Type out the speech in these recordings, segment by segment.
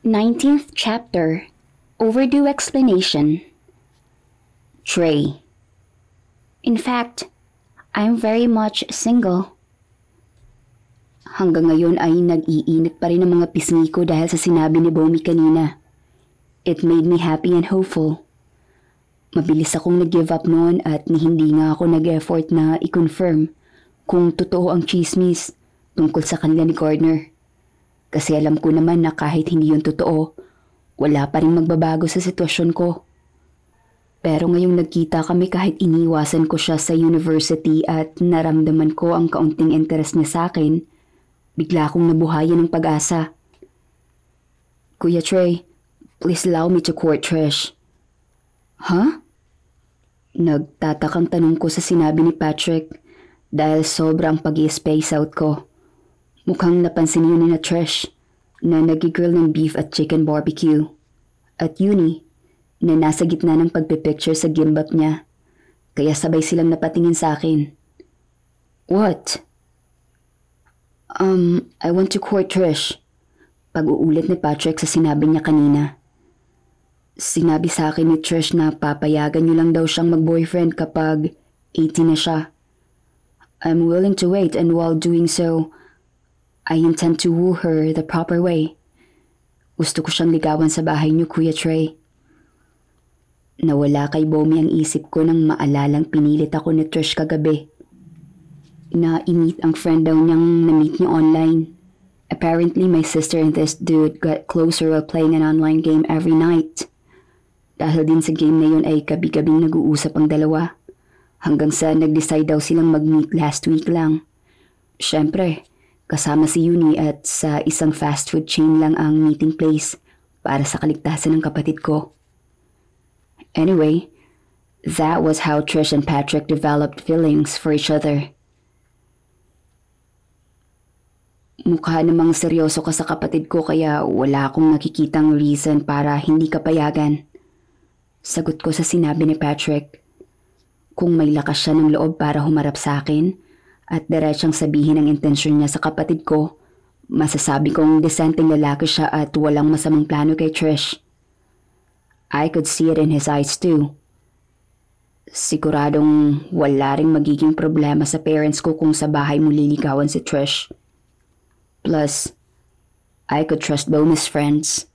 19th chapter Overdue Explanation Trey In fact, I'm very much single. Hanggang ngayon ay nag-iinit pa rin ang mga pisngi ko dahil sa sinabi ni Bomi kanina. It made me happy and hopeful. Mabilis akong nag-give up noon at hindi nga ako nag-effort na i-confirm kung totoo ang chismis tungkol sa kanila ni Gardner. Kasi alam ko naman na kahit hindi yun totoo, wala pa rin magbabago sa sitwasyon ko. Pero ngayong nagkita kami kahit iniwasan ko siya sa university at naramdaman ko ang kaunting interest niya sa akin, bigla akong nabuhayan ng pag-asa. Kuya Trey, please allow me to court Trish. Huh? Nagtatakang tanong ko sa sinabi ni Patrick dahil sobrang pag space out ko. Mukhang napansin yun ni na Trish na nagigirl ng beef at chicken barbecue. At Uni na nasa gitna ng pagpipicture sa gimbap niya. Kaya sabay silang napatingin sa akin. What? Um, I want to court Trish. Pag-uulit ni Patrick sa sinabi niya kanina. Sinabi sa akin ni Trish na papayagan niyo lang daw siyang mag-boyfriend kapag 18 na siya. I'm willing to wait and while doing so, I intend to woo her the proper way. Gusto ko siyang ligawan sa bahay niyo, Kuya Trey. Nawala kay Bomi ang isip ko nang maalalang pinilit ako ni Trish kagabi. Na-meet ang friend daw niyang na-meet niya online. Apparently, my sister and this dude got closer while playing an online game every night. Dahil din sa game na yun ay gabi-gabing nag-uusap ang dalawa. Hanggang sa nag-decide daw silang mag-meet last week lang. Siyempre, kasama si Uni at sa isang fast food chain lang ang meeting place para sa kaligtasan ng kapatid ko. Anyway, that was how Trish and Patrick developed feelings for each other. Mukha namang seryoso ka sa kapatid ko kaya wala akong nakikitang reason para hindi ka payagan. Sagot ko sa sinabi ni Patrick. Kung may lakas siya ng loob para humarap sa akin at diretsyang sabihin ang intensyon niya sa kapatid ko, masasabi kong desenteng lalaki siya at walang masamang plano kay Trish. I could see it in his eyes too. Siguradong wala ring magiging problema sa parents ko kung sa bahay mo liligawan si Trish. Plus, I could trust Bonus friends.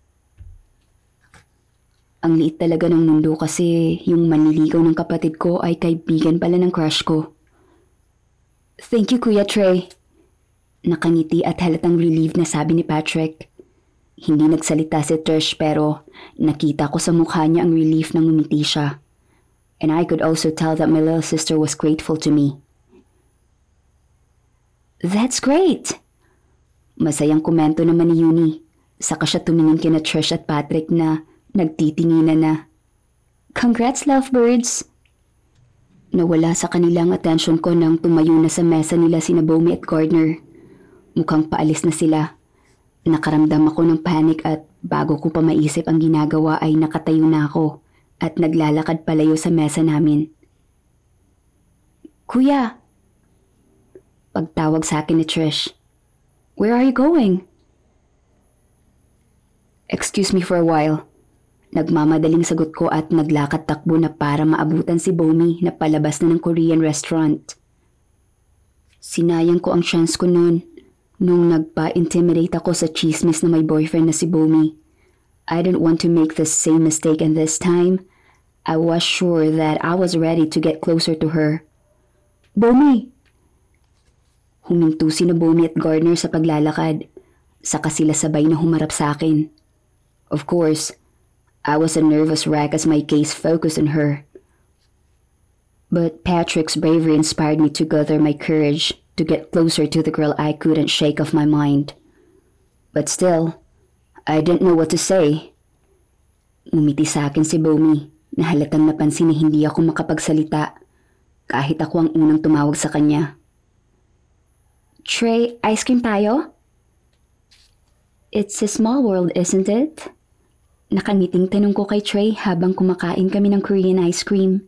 Ang liit talaga ng mundo kasi yung manliligaw ng kapatid ko ay kaibigan pala ng crush ko. Thank you, Kuya Trey. Nakangiti at halatang relieved na sabi ni Patrick. Hindi nagsalita si Trish pero nakita ko sa mukha niya ang relief nang umiti siya. And I could also tell that my little sister was grateful to me. That's great! Masayang komento naman ni Uni. Saka siya tumingin kina Trish at Patrick na nagtitinginan na. Congrats, lovebirds! Nawala sa kanilang atensyon ko nang tumayo na sa mesa nila sina Bomi at Gardner. Mukhang paalis na sila. Nakaramdam ako ng panic at bago ko pa maisip ang ginagawa ay nakatayo na ako at naglalakad palayo sa mesa namin. Kuya! Pagtawag sa akin ni Trish. Where are you going? Excuse me for a while. Nagmamadaling sagot ko at naglakad takbo na para maabutan si Bomi na palabas na ng Korean restaurant. Sinayang ko ang chance ko noon Nung nagpa-intimidate ako sa chismis na may boyfriend na si Bomi, I didn't want to make the same mistake and this time, I was sure that I was ready to get closer to her. Bomi! Huminto si na Bomi at Gardner sa paglalakad, saka sila sabay na humarap sa akin. Of course, I was a nervous wreck as my gaze focused on her. But Patrick's bravery inspired me to gather my courage to get closer to the girl I couldn't shake off my mind. But still, I didn't know what to say. Umiti sa akin si Bomi na halatang napansin na hindi ako makapagsalita kahit ako ang unang tumawag sa kanya. Trey, ice cream tayo? It's a small world, isn't it? Nakangiting tanong ko kay Trey habang kumakain kami ng Korean ice cream.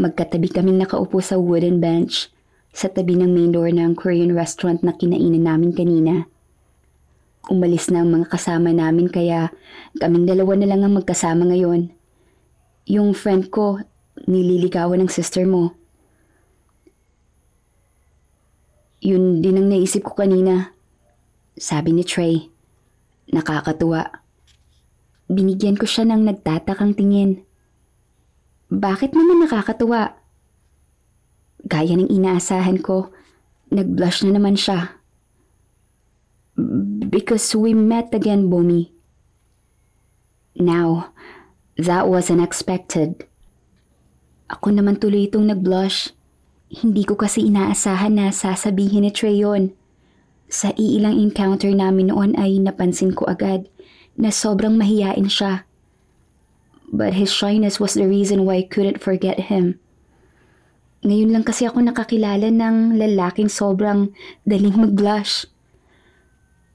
Magkatabi kaming nakaupo sa wooden bench sa tabi ng main door ng Korean restaurant na kinainan namin kanina. Umalis na ang mga kasama namin kaya kaming dalawa na lang ang magkasama ngayon. Yung friend ko, nililigawan ng sister mo. Yun din ang naisip ko kanina. Sabi ni Trey. Nakakatuwa. Binigyan ko siya ng nagtatakang tingin. Bakit naman nakakatuwa? Gaya ng inaasahan ko, nag-blush na naman siya. Because we met again, Bomi. Now, that was unexpected. Ako naman tuloy itong nag-blush. Hindi ko kasi inaasahan na sasabihin ni Trey yun. Sa iilang encounter namin noon ay napansin ko agad na sobrang mahiyain siya. But his shyness was the reason why I couldn't forget him. Ngayon lang kasi ako nakakilala ng lalaking sobrang daling mag-blush.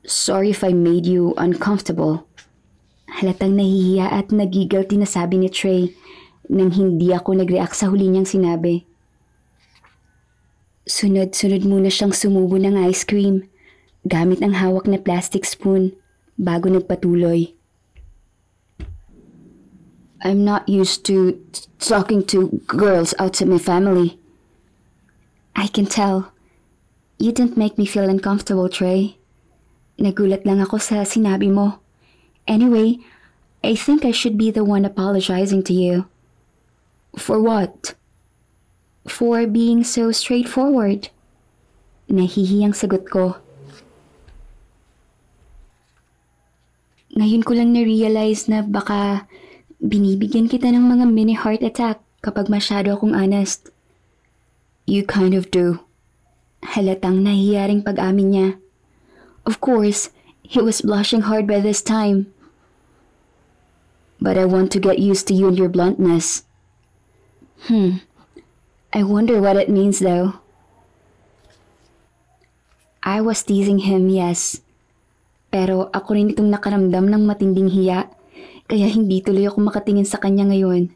Sorry if I made you uncomfortable. Halatang nahihiya at nagigalty na sabi ni Trey nang hindi ako nag-react sa huli niyang sinabi. Sunod-sunod muna siyang sumubo ng ice cream gamit ang hawak na plastic spoon bago nagpatuloy. I'm not used to talking to girls outside my family. I can tell. You didn't make me feel uncomfortable, Trey. Nagulat lang ako sa sinabi mo. Anyway, I think I should be the one apologizing to you. For what? For being so straightforward. Nahihiyang sagot ko. Ngayon ko lang na-realize na baka binibigyan kita ng mga mini heart attack kapag masyado akong honest. You kind of do. Halatang nahiyaring pag-amin niya. Of course, he was blushing hard by this time. But I want to get used to you and your bluntness. Hmm. I wonder what it means though. I was teasing him, yes. Pero ako rin itong nakaramdam ng matinding hiya, kaya hindi tuloy ako makatingin sa kanya ngayon.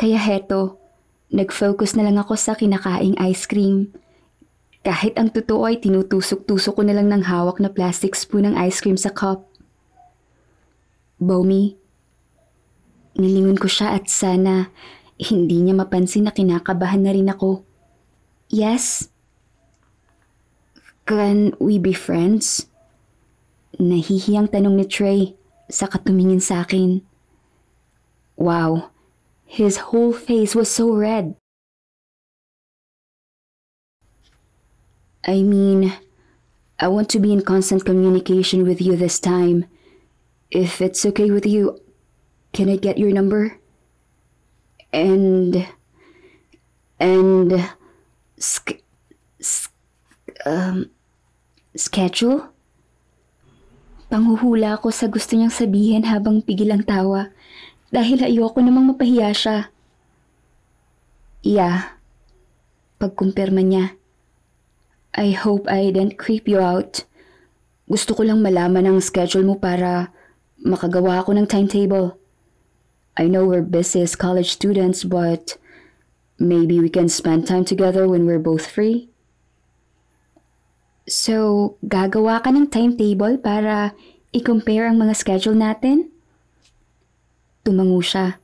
Kaya heto, nag-focus na lang ako sa kinakaing ice cream. Kahit ang totoo ay tinutusok-tusok ko na lang ng hawak na plastic spoon ng ice cream sa cup. Bomi, nilingon ko siya at sana hindi niya mapansin na kinakabahan na rin ako. Yes? Can we be friends? Nahihiyang tanong ni Trey sa katumingin sa akin. Wow, his whole face was so red. I mean, I want to be in constant communication with you this time. If it's okay with you, can I get your number? And. And. Sk- sk- um. Schedule? Panghuhula ako sa gusto niyang sabihin habang pigil ang tawa dahil ayoko namang mapahiya siya. Yeah. Pagkumpirma niya. I hope I didn't creep you out. Gusto ko lang malaman ang schedule mo para makagawa ako ng timetable. I know we're busy as college students, but maybe we can spend time together when we're both free. So, gagawa ka ng timetable para i-compare ang mga schedule natin? Tumango siya.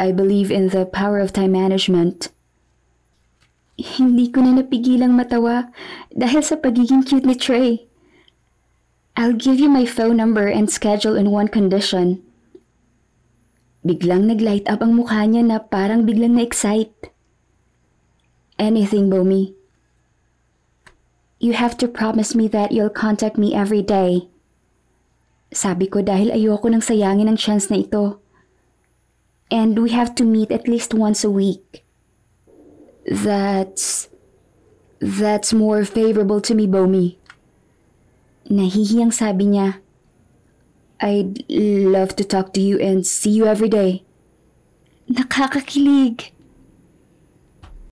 I believe in the power of time management. Hindi ko na napigilang matawa dahil sa pagiging cute ni Trey. I'll give you my phone number and schedule in one condition. Biglang naglight up ang mukha niya na parang biglang na-excite. Anything, Bomi. You have to promise me that you'll contact me every day. Sabi ko dahil ayoko nang sayangin ang chance na ito. And we have to meet at least once a week. That's... That's more favorable to me, Bomi. Nahihiyang sabi niya. I'd love to talk to you and see you every day. Nakakakilig.